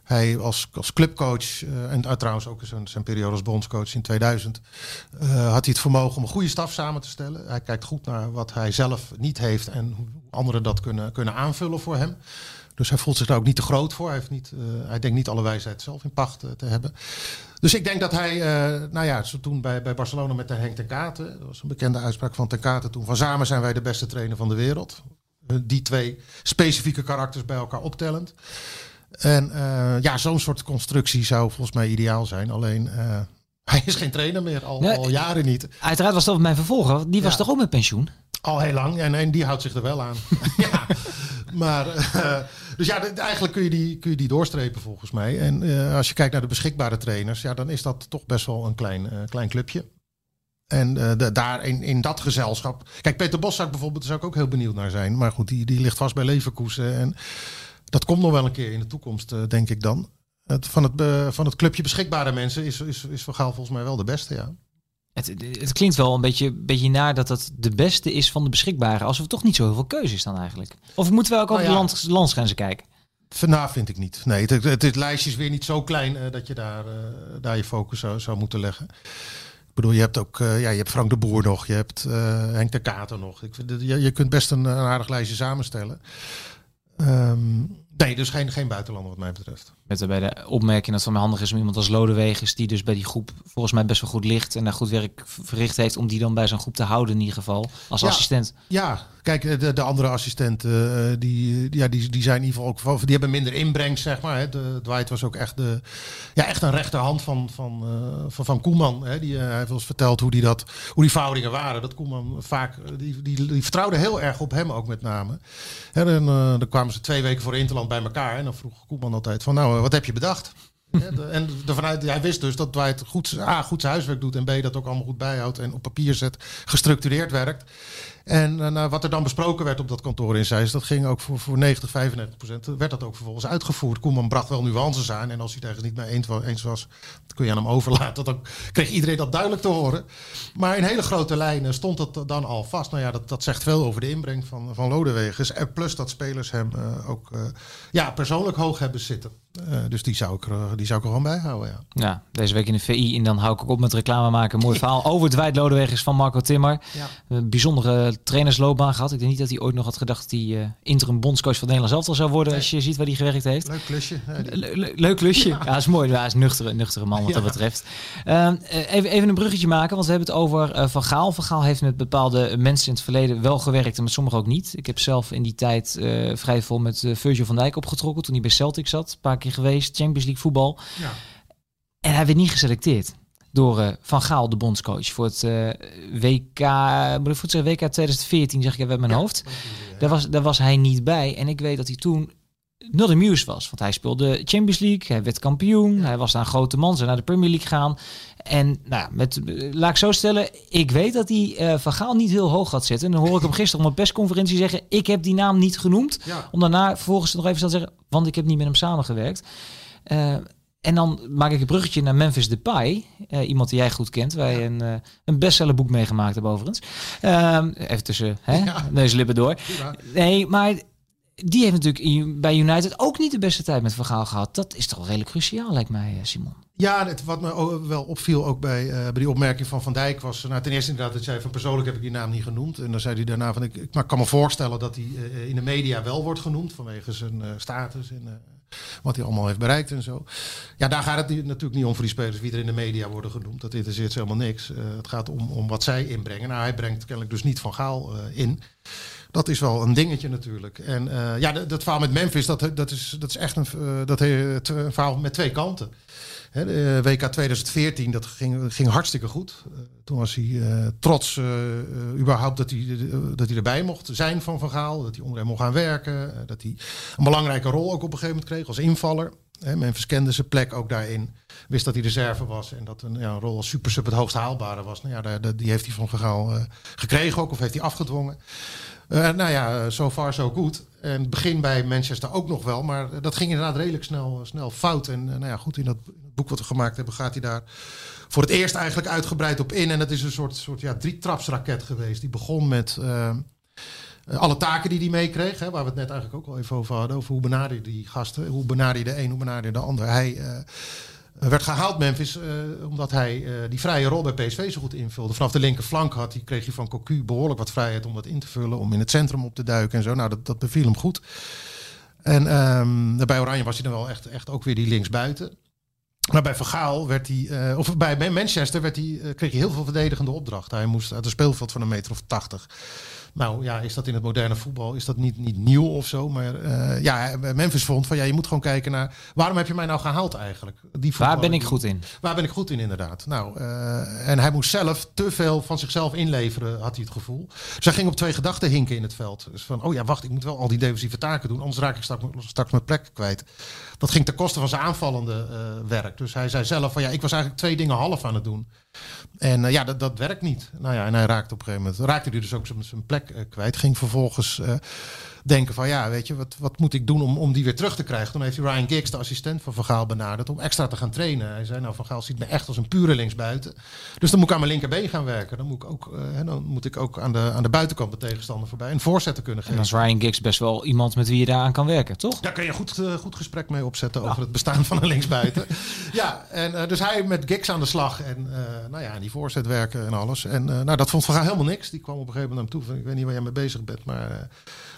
hij als, als clubcoach, eh, en uh, trouwens ook zijn, periode als bondscoach in 2000, eh, had hij het vermogen om een goede staf samen te stellen. Hij kijkt goed naar wat hij zelf niet heeft en hoe anderen dat kunnen, kunnen aanvullen voor hem. Dus hij voelt zich daar ook niet te groot voor. Hij, heeft niet, eh, hij denkt niet alle wijsheid zelf in pacht eh, te hebben. Dus ik denk dat hij, eh, nou ja, zo toen bij, bij Barcelona met de Henk ten Katen, dat was een bekende uitspraak van ten Katen toen, van samen zijn wij de beste trainer van de wereld. Die twee specifieke karakters bij elkaar optellend. En ja, zo'n soort constructie zou volgens mij ideaal zijn. Alleen, hij is geen trainer meer, al, Nee. al jaren niet. Uiteraard was dat mijn vervolger. Die was Ja. toch ook met pensioen? Al heel lang. En, en die houdt zich er wel aan. ja. Maar, dus ja, eigenlijk kun je, die, kun je die doorstrepen volgens mij. En eh, als je kijkt naar de beschikbare trainers, ja, dan is dat toch best wel een klein, eh, klein clubje. En eh, daar in, in dat gezelschap. Kijk, Peter Bos zou ik bijvoorbeeld zou ik ook heel benieuwd naar zijn. Maar goed, die, die ligt vast bij Leverkusen. En dat komt nog wel een keer in de toekomst, denk ik dan. Het, van, het, van het clubje beschikbare mensen is, is, is Van Gaal volgens mij wel de beste, ja. Het, het klinkt wel een beetje, beetje naar dat dat de beste is van de beschikbare. Alsof er toch niet zo heel veel keuze is dan eigenlijk. Of moeten we ook over Nou de ja. land, landsgrenzen kijken? Vandaag vind ik niet. Nee, het, het, het lijstje is weer niet zo klein eh, dat je daar, eh, daar je focus zou, zou moeten leggen. Ik bedoel, je hebt ook eh, ja, je hebt Frank de Boer nog, je hebt eh, Henk de Kater nog. Ik vind, je, je kunt best een, een aardig lijstje samenstellen. Ehm, nee, dus geen, geen buitenlander wat mij betreft. Met daarbij de opmerking dat het mij handig is om iemand als Lodewegers, die dus bij die groep volgens mij best wel goed ligt en daar goed werk verricht heeft, om die dan bij zo'n groep te houden in ieder geval, als Ja. assistent. Ja, kijk, eh, de, de andere assistenten, eh, die, ja, die, die zijn in ieder geval ook, die hebben minder inbreng, zeg maar. Hè. De, Dwight was ook echt, de, ja, echt een rechterhand van, van, eh, van, van Koeman. Hè. Die, eh, hij heeft wel eens verteld hoe die, dat, hoe die verhoudingen waren. Dat Koeman vaak, eh, die, die, die vertrouwde heel erg op hem ook met name. Hè, en, eh, dan kwamen ze twee weken voor Interland bij elkaar en dan vroeg Koeman altijd van, nou, eh, wat heb je bedacht? En ervan uit, hij wist dus dat Dwight goed, A, goed zijn huiswerk doet en B, dat ook allemaal goed bijhoudt en op papier zet, gestructureerd werkt. En eh, nou, wat er dan besproken werd op dat kantoor in Zeist, dat ging ook voor, voor 90, 95 procent, werd dat ook vervolgens uitgevoerd. Koeman bracht wel nuances aan en als hij het ergens niet mee eens wa- eens was, kun je aan hem overlaten. Dan kreeg iedereen dat duidelijk te horen. Maar in hele grote lijnen stond dat dan al vast. Nou ja, dat, dat zegt veel over de inbreng van, van Lodewegers. En plus dat spelers hem eh, ook eh, ja, persoonlijk hoog hebben zitten. Dus die zou, ik er, die zou ik er gewoon bij houden, ja. Ja, deze week in de VI. En dan hou ik ook op met reclame maken. Mooi verhaal over het Dwight Lodewegers van Marco Timmer. Ja. Bijzondere trainersloopbaan gehad. Ik denk niet dat hij ooit nog had gedacht dat hij eh, interim bondscoach van Nederland zelf al zou worden. Als je ziet waar hij gewerkt heeft. Leuk klusje. hè, die- Le- le- leuk klusje. Ja, dat is mooi. Ja, hij is nuchtere, nuchtere man wat dat betreft. Ehm, eh, even, even een bruggetje maken, want we hebben het over eh, Van Gaal. Van Gaal heeft met bepaalde mensen in het verleden wel gewerkt en met sommigen ook niet. Ik heb zelf in die tijd eh, vrij vol met eh, Virgil van Dijk opgetrokken toen hij bij Celtic zat. Een paar keer geweest, Champions League voetbal. Ja. En hij werd niet geselecteerd door eh, Van Gaal, de bondscoach, voor het eh, WK, moet ik goed zeggen, WK 2014, zeg ik even uit mijn hoofd. Daar was, daar was hij niet bij. En ik weet dat hij toen not amused was. Want hij speelde Champions League, hij werd kampioen, hij was daar een grote man, ze naar de Premier League gaan. En nou ja, met, laat ik zo stellen, ik weet dat hij uh, Van Gaal niet heel hoog gaat zitten. En dan hoor ik hem gisteren op een persconferentie zeggen, ik heb die naam niet genoemd. Ja. Om daarna vervolgens nog even te zeggen, want ik heb niet met hem samengewerkt. Uh, en dan maak ik een bruggetje naar Memphis Depay. Uh, iemand die jij goed kent. Wij een, uh, een bestsellerboek meegemaakt hebben overigens. Uh, even tussen hè, ja. neus lippen door. Ja. Nee, maar die heeft natuurlijk bij United ook niet de beste tijd met Vergaal gehad. Dat is toch redelijk cruciaal, lijkt mij, eh, Simon. Ja, het, wat me wel opviel ook bij, bij die opmerking van Van Dijk was... Nou, ten eerste inderdaad dat zei van persoonlijk heb ik die naam niet genoemd. En dan zei hij daarna van ik, ik kan me voorstellen dat hij in de media wel wordt genoemd... vanwege zijn status en wat hij allemaal heeft bereikt en zo. Ja, daar gaat het natuurlijk niet om voor die spelers wie er in de media worden genoemd. Dat interesseert helemaal niks. het gaat om, om wat zij inbrengen. Nou, hij brengt kennelijk dus niet Van Gaal in... Dat is wel een dingetje natuurlijk. En uh, ja, dat, verhaal met Memphis, dat, dat, is, dat is echt een, dat, een verhaal met twee kanten. De WK 2014, dat ging, ging hartstikke goed. Uh, toen was hij trots überhaupt dat hij, dat hij erbij mocht zijn van Van Gaal. Dat hij onder hem mocht gaan werken. dat hij een belangrijke rol ook op een gegeven moment kreeg als invaller. Hè, Memphis kende zijn plek ook daarin. Wist dat hij reserve was en dat een, ja, rol als supersub het hoogst haalbare was. Nou ja, die heeft hij van Van Gaal gekregen ook, of heeft hij afgedwongen. Uh, nou ja, so far so good. En het begin bij Manchester ook nog wel, maar dat ging inderdaad redelijk snel, snel fout. En nou ja, goed, in dat boek wat we gemaakt hebben, gaat hij daar voor het eerst eigenlijk uitgebreid op in. En dat is een soort, soort ja, drietrapsraket geweest. Die begon met alle taken die hij meekreeg, waar we het net eigenlijk ook al even over hadden. Over hoe benader je die gasten, hoe benader je de een, hoe benader je de ander. Hij werd gehaald Memphis uh, omdat hij uh, die vrije rol bij PSV zo goed invulde. Vanaf de linkerflank had kreeg hij van Cocu behoorlijk wat vrijheid om dat in te vullen, om in het centrum op te duiken en zo. Nou, dat, dat beviel hem goed. En um, bij Oranje was hij dan wel echt, echt ook weer die linksbuiten. Maar bij Vergaal werd hij, of bij Manchester werd hij, kreeg hij heel veel verdedigende opdrachten. Hij moest uit een speelveld van een meter of tachtig. Nou ja, is dat in het moderne voetbal, is dat niet, niet nieuw of zo. Maar uh, ja, Memphis vond van ja, je moet gewoon kijken naar waarom heb je mij nou gehaald eigenlijk? Die waar ben ik goed in? Waar ben ik goed in inderdaad? Nou, uh, en hij moest zelf te veel van zichzelf inleveren, had hij het gevoel. Dus hij ging op twee gedachten hinken in het veld. Dus van, oh ja, wacht, ik moet wel al die defensieve taken doen, anders raak ik straks, straks mijn plek kwijt. Dat ging ten koste van zijn aanvallende uh, werk. Dus hij zei zelf van ja, ik was eigenlijk twee dingen half aan het doen. En uh, ja, dat, dat werkt niet. Nou ja, en hij raakte op een gegeven moment, raakte hij dus ook zijn plek uh, kwijt. Ging vervolgens uh, denken van ja, weet je, wat, wat moet ik doen om, om die weer terug te krijgen? Toen heeft hij Ryan Giggs, de assistent van Van Gaal, benaderd om extra te gaan trainen. Hij zei nou, Van Gaal ziet me echt als een pure linksbuiten. Dus dan moet ik aan mijn linkerbeen gaan werken. Dan moet ik ook, uh, dan moet ik ook aan, de, aan de buitenkant de tegenstander voorbij een voorzet te kunnen geven. En dan is Ryan Giggs best wel iemand met wie je daaraan kan werken, toch? Daar kun je goed, uh, goed gesprek mee opzetten over het bestaan van een linksbuiten. ja, en uh, dus hij met Giggs aan de slag en nou ja, die voorzet werken en alles. En nou, dat vond Van Gaal helemaal niks. Die kwam op een gegeven moment naar hem toe van, ik weet niet waar jij mee bezig bent, maar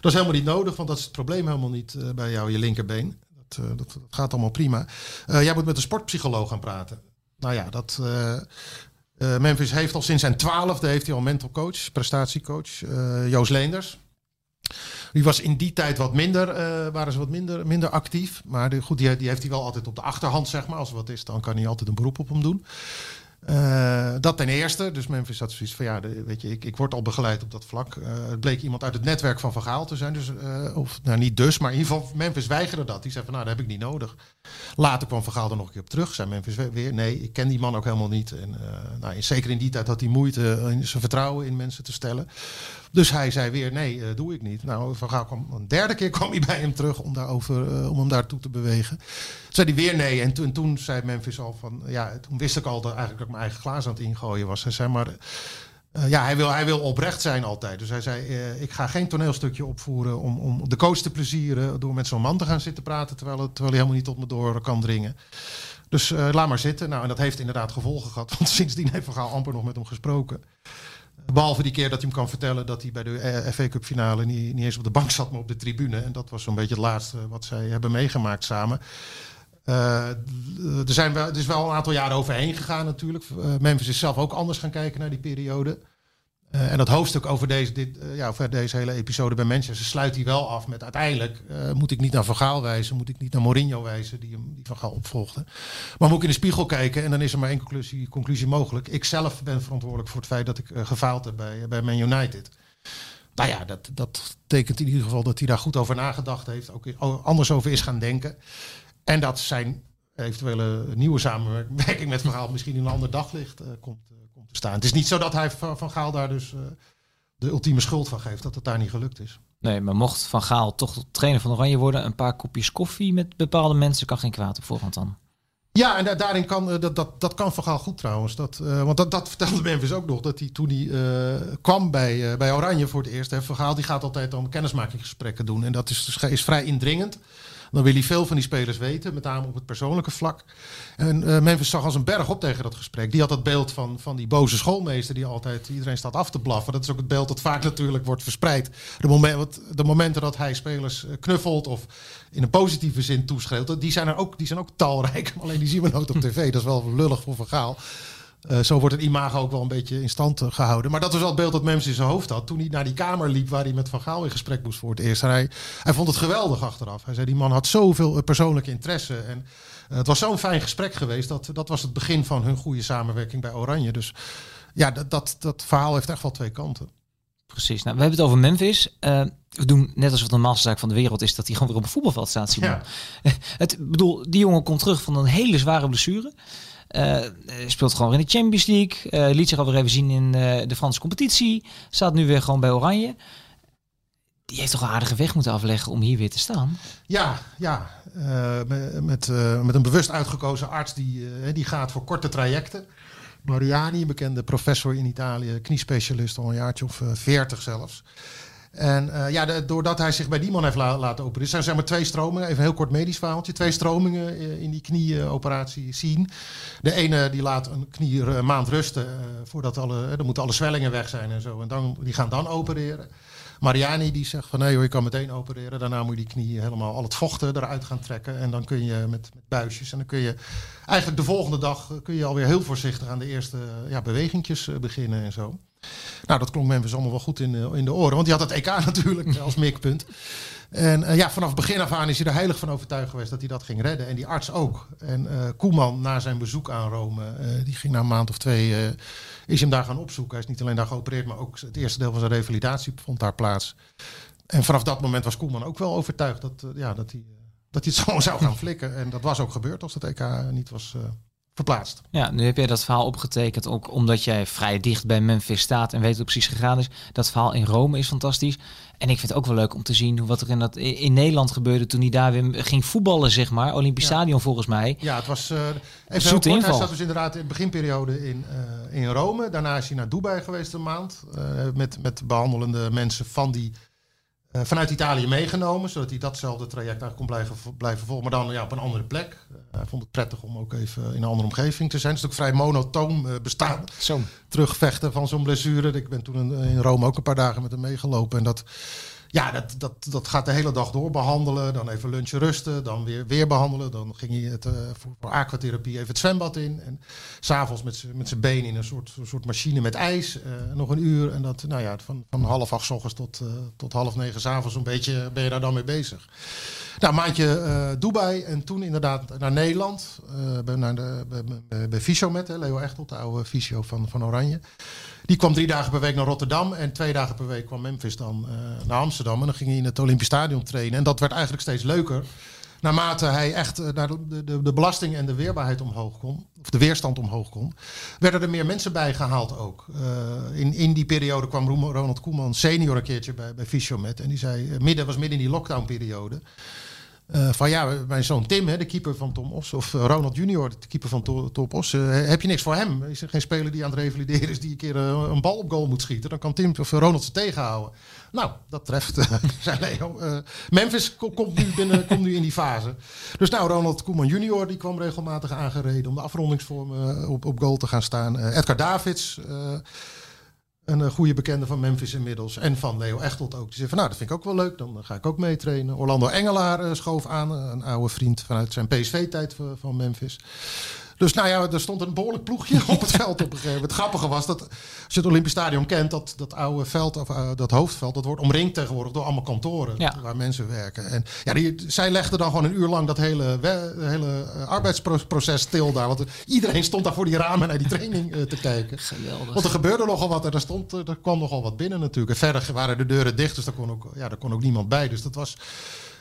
dat is helemaal niet nodig, want dat is het probleem helemaal niet uh, bij jou, je linkerbeen. Dat, uh, dat, dat, gaat allemaal prima. Uh, jij moet met een sportpsycholoog gaan praten. Nou ja, dat. Memphis heeft al sinds zijn twaalfde heeft hij al mental coach, prestatiecoach, Joost Leenders. Die was in die tijd wat minder, waren ze wat minder, minder actief. Maar de, goed, die, die heeft hij wel altijd op de achterhand, zeg maar. Als er wat is, dan kan hij altijd een beroep op hem doen. Uh, dat ten eerste. Dus Memphis had zoiets van ja, weet je, ik, ik word al begeleid op dat vlak. Uh, het bleek iemand uit het netwerk van Van Gaal te zijn. Dus, uh, of nou niet dus, maar in ieder geval Memphis weigerde dat. Die zei van nou, dat heb ik niet nodig. Later kwam Van Gaal er nog een keer op terug. Zei Memphis weer nee, ik ken die man ook helemaal niet. En nou, zeker in die tijd had hij moeite zijn vertrouwen in mensen te stellen. Dus hij zei weer nee, doe ik niet. Nou, Van kwam een derde keer kwam hij bij hem terug om, daarover, om hem daartoe te bewegen. Toen zei hij weer nee. En toen, toen zei Memphis al van, ja, toen wist ik al dat eigenlijk eigen glaas aan het ingooien was. Hij zei maar, uh, ja, hij wil, hij wil oprecht zijn altijd. Dus hij zei, ik ga geen toneelstukje opvoeren om, om de coach te plezieren door met zo'n man te gaan zitten praten terwijl, het, terwijl hij helemaal niet tot me door kan dringen. Dus laat maar zitten. Nou, en dat heeft inderdaad gevolgen gehad. Want sindsdien heeft Van Gaal amper nog met hem gesproken. Behalve die keer dat hij hem kan vertellen dat hij bij de FA Cup finale niet, niet eens op de bank zat, maar op de tribune. En dat was zo'n beetje het laatste wat zij hebben meegemaakt samen. Uh, er, zijn wel, er is wel een aantal jaren overheen gegaan natuurlijk. Uh, Memphis is zelf ook anders gaan kijken naar die periode. Uh, en dat hoofdstuk over deze, dit, ja, over deze hele episode bij Manchester sluit hij wel af met uiteindelijk moet ik niet naar Van Gaal wijzen, moet ik niet naar Mourinho wijzen, die hem die Van Gaal opvolgde. Maar moet ik in de spiegel kijken en dan is er maar één conclusie, conclusie mogelijk. Ik zelf ben verantwoordelijk voor het feit dat ik gefaald heb bij, bij Man United. nou ja, dat, dat tekent in ieder geval dat hij daar goed over nagedacht heeft. Ook anders over is gaan denken. En dat zijn eventuele nieuwe samenwerking met Van Gaal misschien in een ander daglicht uh, komt, uh, komt te staan. Het is niet zo dat hij Van Gaal daar dus uh, de ultieme schuld van geeft dat het daar niet gelukt is. Nee, maar mocht Van Gaal toch trainer van Oranje worden, een paar kopjes koffie met bepaalde mensen kan geen kwaad op voorhand dan. Ja, en daarin kan dat, dat, dat kan Van Gaal goed trouwens. Dat, want dat, dat vertelde Memphis ook nog. Dat hij toen hij kwam bij, bij Oranje voor het eerst. Hè, Van Gaal die gaat altijd dan kennismakingsgesprekken doen. En dat is, is vrij indringend. Dan wil hij veel van die spelers weten, met name op het persoonlijke vlak. En uh, Memphis zag als een berg op tegen dat gesprek. Die had dat beeld van, van die boze schoolmeester die altijd iedereen staat af te blaffen. Dat is ook het beeld dat vaak natuurlijk wordt verspreid. De, de momenten dat hij spelers knuffelt of in een positieve zin toeschreeuwt, die zijn er ook, die zijn ook talrijk. Alleen die zien we nooit op tv. Dat is wel lullig voor verhaal. Uh, zo wordt het imago ook wel een beetje in stand uh, gehouden. Maar dat was wel het beeld dat Memphis in zijn hoofd had. Toen hij naar die kamer liep waar hij met Van Gaal in gesprek moest voor het eerst. En hij, hij vond het geweldig achteraf. Hij zei, die man had zoveel uh, persoonlijke interesse. En het was zo'n fijn gesprek geweest. Dat, dat was het begin van hun goede samenwerking bij Oranje. Dus ja, dat, dat, dat verhaal heeft echt wel twee kanten. Precies. Nou, we hebben het over Memphis. we doen net alsof het de normaalste zaak van de wereld is dat hij gewoon weer op een voetbalveld staat. Simon. Ja. het bedoel, die jongen komt terug van een hele zware blessure. Uh, speelt gewoon in de Champions League. Uh, liet zich alweer even zien in uh, de Franse competitie. Staat nu weer gewoon bij Oranje. Die heeft toch een aardige weg moeten afleggen om hier weer te staan? Ja, ja. met, met, met, een bewust uitgekozen arts die, die gaat voor korte trajecten. Mariani, een bekende professor in Italië, kniespecialist, al een jaartje of veertig zelfs. En uh, ja, doordat hij zich bij die man heeft la, laten opereren, zijn zeg maar twee stromingen. Even heel kort medisch verhaaltje. Twee stromingen uh, in die knieoperatie zien. De ene die laat een knie een maand rusten uh, voordat alle, dan moeten alle zwellingen weg zijn en zo. En dan, die gaan dan opereren. Mariani die zegt van nee hoor, je kan meteen opereren. Daarna moet je die knie helemaal al het vochten eruit gaan trekken. En dan kun je met, met buisjes. En dan kun je eigenlijk de volgende dag kun je alweer heel voorzichtig aan de eerste ja, bewegingjes beginnen en zo. Nou, dat klonk Memphis allemaal wel goed in, in de oren. Want die had het EK natuurlijk als mikpunt. En uh, ja, vanaf begin af aan is hij er heilig van overtuigd geweest dat hij dat ging redden. En die arts ook. En uh, Koeman, na zijn bezoek aan Rome, die ging na een maand of twee, is hem daar gaan opzoeken. Hij is niet alleen daar geopereerd, maar ook het eerste deel van zijn revalidatie vond daar plaats. En vanaf dat moment was Koeman ook wel overtuigd dat, ja, dat, hij, dat hij het zo zou gaan flikken. En dat was ook gebeurd als het EK niet was verplaatst. Ja, nu heb jij dat verhaal opgetekend ook omdat jij vrij dicht bij Memphis staat en weet hoe het precies gegaan is. Dat verhaal in Rome is fantastisch. En ik vind het ook wel leuk om te zien wat er in, dat, in Nederland gebeurde toen hij daar weer ging voetballen, zeg maar. Olympisch ja. Stadion volgens mij. Ja, het was uh, even heel kort, Hij zat dus inderdaad in de beginperiode in, uh, in Rome. Daarna is hij naar Dubai geweest een maand. Uh, met, met behandelende mensen van die vanuit Italië meegenomen, zodat hij datzelfde traject eigenlijk kon blijven, blijven volgen, maar dan ja, op een andere plek. Uh, hij vond het prettig om ook even in een andere omgeving te zijn. Het is ook vrij monotoom uh, bestaan. Zo. Terugvechten van zo'n blessure. Ik ben toen in Rome ook een paar dagen met hem meegelopen en dat ja, dat, dat, dat gaat de hele dag door behandelen. Dan even lunchen rusten. Dan weer, weer behandelen. Dan ging hij het, uh, voor, aquatherapie even het zwembad in. En s'avonds met zijn been in een soort, soort machine met ijs. Uh, nog een uur. En dat, nou ja, van, van half acht s ochtends tot, uh, tot half negen s'avonds een beetje ben je daar dan mee bezig. Nou, een maandje Dubai en toen inderdaad naar Nederland. bij, naar de, bij, bij, bij hè, Leo Echtel, de oude fysio van, van Oranje. Die kwam drie dagen per week naar Rotterdam. En twee dagen per week kwam Memphis dan uh, naar Amsterdam. En dan ging hij in het Olympisch Stadion trainen. En dat werd eigenlijk steeds leuker. Naarmate hij echt uh, naar de, de, de, belasting en de weerbaarheid omhoog kon. Of de weerstand omhoog kon. Werden er meer mensen bijgehaald ook. Uh, in, in die periode kwam Ronald Koeman senior een keertje bij, bij Fischomet. En die zei, midden, was midden in die lockdownperiode. Uh, van ja, mijn zoon Tim, hè, de keeper van Tom Os, of uh, Ronald Junior, de keeper van to Tom Os, uh, heb je niks voor hem? Is er geen speler die aan het revalideren is die een keer een bal op goal moet schieten? Dan kan Tim of Ronald ze tegenhouden. Nou, dat treft, zei Leo. Memphis komt nu, binnen, komt nu in die fase. Dus nou, Ronald Koeman Junior, die kwam regelmatig aangereden om de afrondingsvormen op, op goal te gaan staan. Edgar Davids een uh, goede bekende van Memphis inmiddels. En van Leo Echtelt ook. Die zei van nou, dat vind ik ook wel leuk. Dan ga ik ook meetrainen. Orlando Engelaar uh, schoof aan. Een oude vriend vanuit zijn PSV-tijd van Memphis. Dus nou ja, er stond een behoorlijk ploegje op het veld op een gegeven moment. Het grappige was dat, als je het Olympisch Stadion kent, dat, dat oude veld, of uh, dat hoofdveld, dat wordt omringd tegenwoordig door allemaal kantoren Ja. waar mensen werken. En ja, die, zij legden dan gewoon een uur lang dat hele, we- hele eh, arbeidsproces stil daar. Want iedereen stond daar voor die ramen naar die training eh, te kijken. Geweldig. Want er gebeurde nogal wat en er, stond, eh, er kwam nogal wat binnen natuurlijk. En verder waren de deuren dicht, dus daar kon ook, ja, daar kon ook niemand bij. Dus dat was,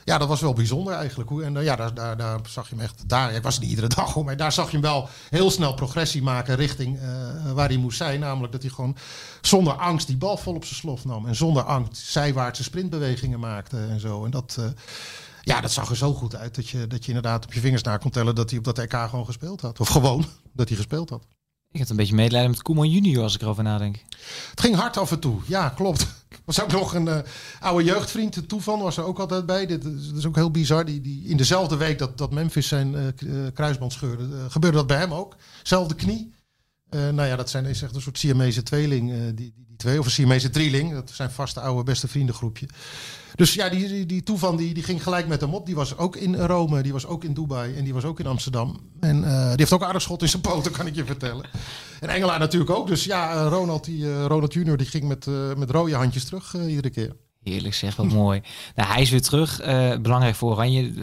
ja, dat was wel bijzonder eigenlijk. En eh, ja, daar, daar, daar zag je hem echt, daar, ik was niet iedere dag hoor, maar daar zag je hem wel heel snel progressie maken richting eh, waar hij moest zijn. Namelijk dat hij gewoon zonder angst die bal vol op zijn slof nam. En zonder angst zijwaartse sprintbewegingen maakte en zo. En dat... eh, ja, dat zag er zo goed uit dat je, dat je inderdaad op je vingers na kon tellen dat hij op dat EK gewoon gespeeld had. Of gewoon dat hij gespeeld had. Ik heb een beetje medelijden met Koeman junior als ik erover nadenk. Het ging hard af en toe. Ja, klopt. Was ook nog een eh, oude jeugdvriend, Toevan, was er ook altijd bij. Dit is, dit is ook heel bizar. Die, die, in dezelfde week dat, dat Memphis zijn eh, eh, kruisband scheurde, eh, gebeurde dat bij hem ook. Zelfde knie. Eh, nou ja, dat zijn, is echt een soort Siamese tweeling, eh, die, die, die twee. Of een Siamese drieling. Dat zijn vaste oude beste vriendengroepje. Dus ja, die, die, die Toevan die, die ging gelijk met hem op. Die was ook in Rome, die was ook in Dubai en die was ook in Amsterdam. En eh, die heeft ook aardig schot in zijn poten, kan ik je vertellen. En Engelaar natuurlijk ook. Dus ja, Ronald, die, Ronald junior die ging met, met rode handjes terug iedere keer. Heerlijk zeg, wat mooi. Nou, hij is weer terug. Eh, belangrijk voor Oranje.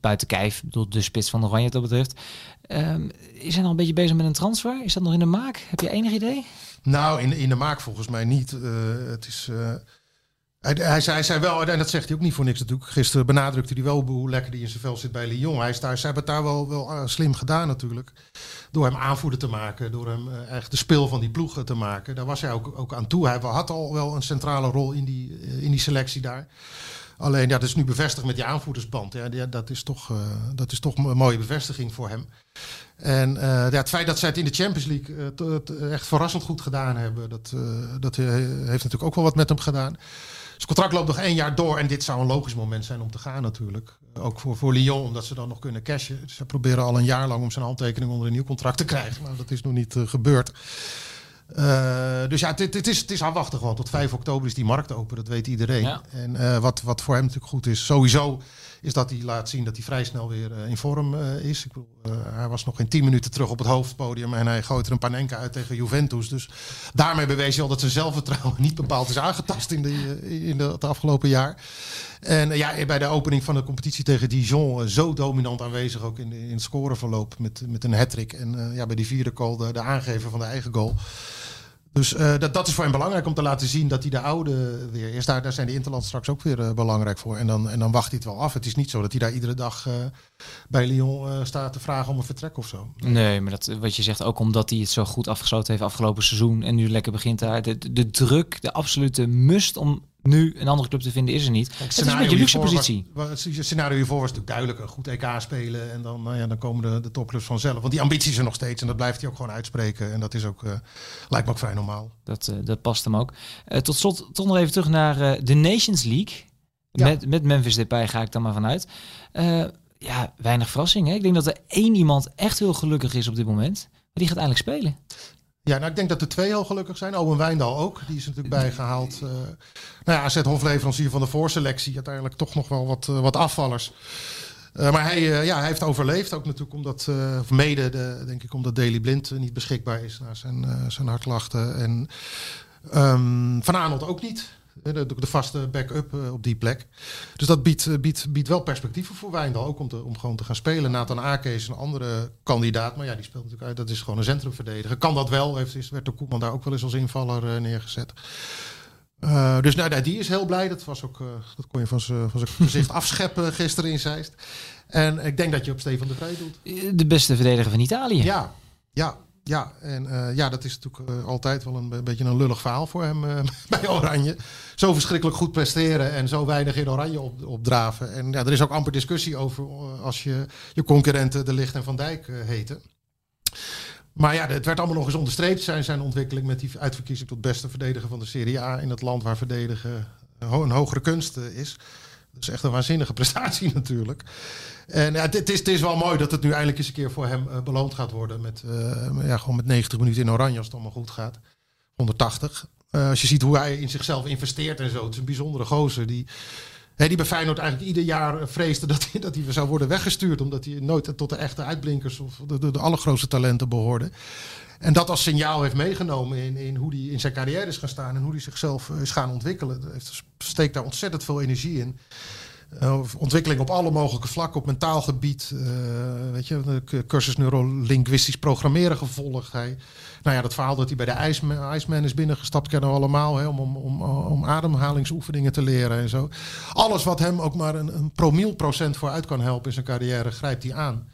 Buiten kijf, de spits van Oranje dat betreft. Ehm, is hij nog een beetje bezig met een transfer? Is dat nog in de maak? Heb je enig idee? Nou, in, in de maak volgens mij niet. Eh, het is... eh, hij, hij, zei, wel, en dat zegt hij ook niet voor niks natuurlijk. Gisteren benadrukte hij wel hoe lekker hij in zijn vel zit bij Lyon. Hij is daar, ze hebben het daar wel, wel eh, slim gedaan natuurlijk. Door hem aanvoerder te maken, door hem echt de speel van die ploegen te maken. Daar was hij ook, ook aan toe. Hij had al wel een centrale rol in die, eh, in die selectie daar. Alleen, ja, dat is nu bevestigd met die aanvoerdersband. Ja, dat, is toch, eh, dat is toch een mooie bevestiging voor hem. En ja, het feit dat zij het in de Champions League echt verrassend goed gedaan hebben, dat, dat heeft natuurlijk ook wel wat met hem gedaan. Zijn contract loopt nog één jaar door en dit zou een logisch moment zijn om te gaan natuurlijk. Ook voor, voor Lyon, omdat ze dan nog kunnen cashen. Ze proberen al een jaar lang om zijn handtekening onder een nieuw contract te krijgen. Maar dat is nog niet eh, gebeurd. Eh, dus ja, het, het, is, het is afwachten gewoon. Tot 5 oktober is die markt open, dat weet iedereen. Ja. En eh, wat, wat voor hem natuurlijk goed is, sowieso is dat hij laat zien dat hij vrij snel weer eh, in vorm eh, is. Ik bedoel, eh, hij was nog geen 10 minuten terug op het hoofdpodium en hij gooit er een Panenka uit tegen Juventus. Dus daarmee bewees hij al dat zijn zelfvertrouwen niet bepaald is aangetast in, de, in de, het afgelopen jaar. En ja, bij de opening van de competitie tegen Dijon zo dominant aanwezig ook in, in het scoreverloop met, met een hat-trick. En ja, bij die vierde goal de, de aangever van de eigen goal. Dus eh, dat, dat is voor hem belangrijk om te laten zien dat hij de oude weer is. Daar, daar zijn de Interland straks ook weer eh, belangrijk voor. En dan, en dan wacht hij het wel af. Het is niet zo dat hij daar iedere dag eh, bij Lyon staat te vragen om een vertrek of zo. Nee, maar dat, wat je zegt ook omdat hij het zo goed afgesloten heeft afgelopen seizoen en nu lekker begint daar. De druk, de absolute must om nu een andere club te vinden is er niet. Het is een beetje een luxe positie. Was, het scenario hiervoor was natuurlijk duidelijk. Een goed EK spelen en dan, nou ja, dan komen de, de topclubs vanzelf. Want die ambities er nog steeds en dat blijft hij ook gewoon uitspreken. En dat is ook, eh, lijkt me ook vrij normaal. Dat, eh, dat past hem ook. Eh, tot slot, toch nog even terug naar de Nations League. Ja. Met, met Memphis Depay ga ik dan maar vanuit. Ja, weinig verrassing. Hè? Ik denk dat er één iemand echt heel gelukkig is op dit moment. Maar die gaat eindelijk spelen. Ja, nou, ik denk dat de twee heel gelukkig zijn. Owen Wijndal ook. Die is natuurlijk bijgehaald. eh nou ja, AZ hofleverancier van de voorselectie. Uiteindelijk toch nog wel wat, eh, wat afvallers. Eh, maar hij, ja, hij heeft overleefd. Ook natuurlijk omdat, of mede, de, denk ik, omdat Daily Blind niet beschikbaar is na zijn, eh, zijn hartklachten. En ehm, Van Aanholt ook niet. De, de vaste backup eh, op die plek. Dus dat biedt, eh, biedt, biedt wel perspectieven voor Wijndal. Ook om, te, om gewoon te gaan spelen. Nathan Ake is een andere kandidaat. Maar ja, die speelt natuurlijk uit. Dat is gewoon een centrumverdediger. Kan dat wel. Heeft, is, werd de Koeman daar ook wel eens als invaller eh, neergezet. Dus nou, nou, die is heel blij. Dat, was ook, dat kon je van zijn gezicht afscheppen gisteren in Zeist. En ik denk dat je op Stefan de Vrij doet. De beste verdediger van Italië. Ja, ja, ja. En eh, ja, dat is natuurlijk eh, altijd wel een, be- beetje een lullig verhaal voor hem eh, bij Oranje. Zo verschrikkelijk goed presteren en zo weinig in Oranje op, opdraven. En ja, er is ook amper discussie over als je je concurrenten De Licht en Van Dijk heten. Maar ja, het werd allemaal nog eens onderstreept. Zijn, zijn ontwikkeling met die uitverkiezing tot beste verdediger van de Serie A in het land waar verdedigen een ho- een hogere kunst is. Dat is echt een waanzinnige prestatie natuurlijk. En ja, het, is, het is wel mooi dat het nu eindelijk eens een keer voor hem eh, beloond gaat worden. Met, eh, ja, gewoon met 90 minuten in oranje als het allemaal goed gaat. 180. Eh, als je ziet hoe hij in zichzelf investeert en zo. Het is een bijzondere gozer die die bij Feyenoord eigenlijk ieder jaar vreesde dat hij, dat hij zou worden weggestuurd. Omdat hij nooit tot de echte uitblinkers of de, de, de allergrootste talenten behoorde. En dat als signaal heeft meegenomen in, in hoe hij in zijn carrière is gaan staan en hoe hij zichzelf is gaan ontwikkelen. Heeft, steekt daar ontzettend veel energie in. Uh, ontwikkeling op alle mogelijke vlakken, op mentaal gebied. Uh, weet je, de cursus neurolinguistisch programmeren gevolgd. Hij, nou ja, dat verhaal dat hij bij de Iceman, Iceman is binnengestapt, kennen we allemaal. Hè, om, om, om, om ademhalingsoefeningen te leren en zo. Alles wat hem ook maar een, een promielprocent vooruit kan helpen in zijn carrière, grijpt hij aan.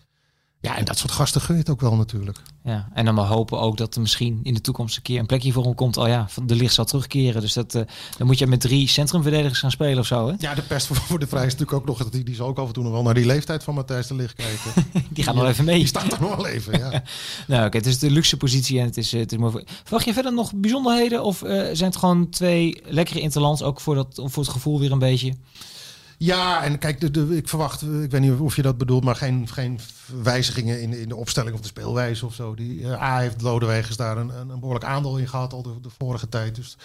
Ja, en dat soort gasten gun je het ook wel natuurlijk. Ja, en dan maar hopen ook dat er misschien in de toekomst een keer een plekje voor hem komt. Oh ja, de licht zal terugkeren. Dus dat, uh, dan moet je met drie centrumverdedigers gaan spelen of zo. Hè? Ja, de pest voor de vrij is natuurlijk ook nog. Die, die zal ook af en toe nog wel naar die leeftijd van Matthijs de Licht kijken. die gaat nog even mee. Die staat er nog wel even, ja. nou, oké, het is de luxe positie en het is, het is mooi. Verwacht je verder nog bijzonderheden? Of uh, zijn het gewoon twee lekkere interlands ook voor, dat, voor het gevoel weer een beetje? Ja, en kijk, ik verwacht, ik weet niet of je dat bedoelt, maar geen, geen wijzigingen in, in de opstelling of de speelwijze of zo. Die, uh, A heeft Lodewegens daar een, een, behoorlijk aandeel in gehad al de, vorige tijd. Dus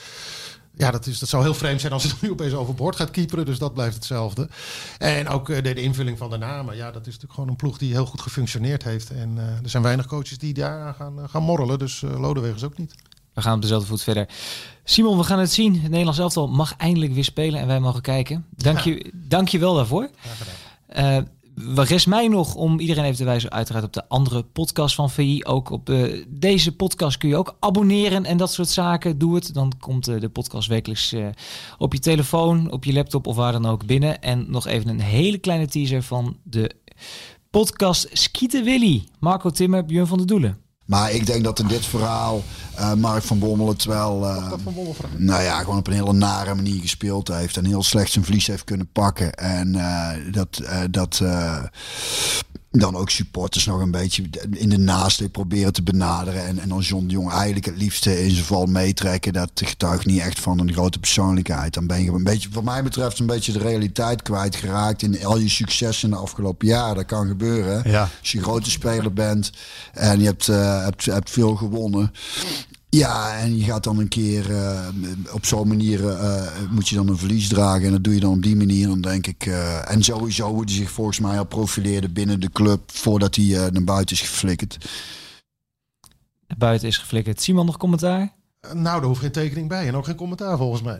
ja, dat, is, dat zou heel vreemd zijn als het nu opeens overboord gaat keeperen. Dus dat blijft hetzelfde. En ook uh, de, de, invulling van de namen. Ja, dat is natuurlijk gewoon een ploeg die heel goed gefunctioneerd heeft. En er zijn weinig coaches die daar gaan, gaan morrelen. Dus uh, Lodewegens ook niet. We gaan op dezelfde voet verder. Simon, we gaan het zien. Het Nederlands elftal mag eindelijk weer spelen en wij mogen kijken. Dank, ja. je, dank je wel daarvoor. Uh, wat rest mij nog om iedereen even te wijzen, uiteraard op de andere podcast van VI. Ook op uh, deze podcast kun je ook abonneren en dat soort zaken. Doe het. Dan komt uh, de podcast wekelijks op je telefoon, op je laptop of waar dan ook binnen. En nog even een hele kleine teaser van de podcast Skieten Willy. Marco Timmer, Björn van der Doelen. Maar ik denk dat in dit verhaal uh, Mark van Bommel het wel... Uh, nou ja, gewoon op een hele nare manier gespeeld heeft. En heel slecht zijn verlies heeft kunnen pakken. En uh, dat... dat dan ook supporters nog een beetje in de naaste proberen te benaderen. En, en dan John de Jong eigenlijk het liefste in zijn val meetrekken. Dat getuigt niet echt van een grote persoonlijkheid. Dan ben je een beetje, wat mij betreft, een beetje de realiteit kwijtgeraakt. In al je successen in de afgelopen jaren. Dat kan gebeuren. Ja. Als je een grote speler bent en je hebt, uh, hebt, hebt veel gewonnen. Ja, en je gaat dan een keer uh, op zo'n manier uh, moet je dan een verlies dragen. En dat doe je dan op die manier. Dan denk ik. Uh, en sowieso hoe hij zich volgens mij al profileerde binnen de club voordat hij naar buiten is geflikkerd. Naar buiten is geflikkerd. Simon nog commentaar? Nou, daar hoeft geen tekening bij en ook geen commentaar volgens mij.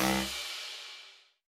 you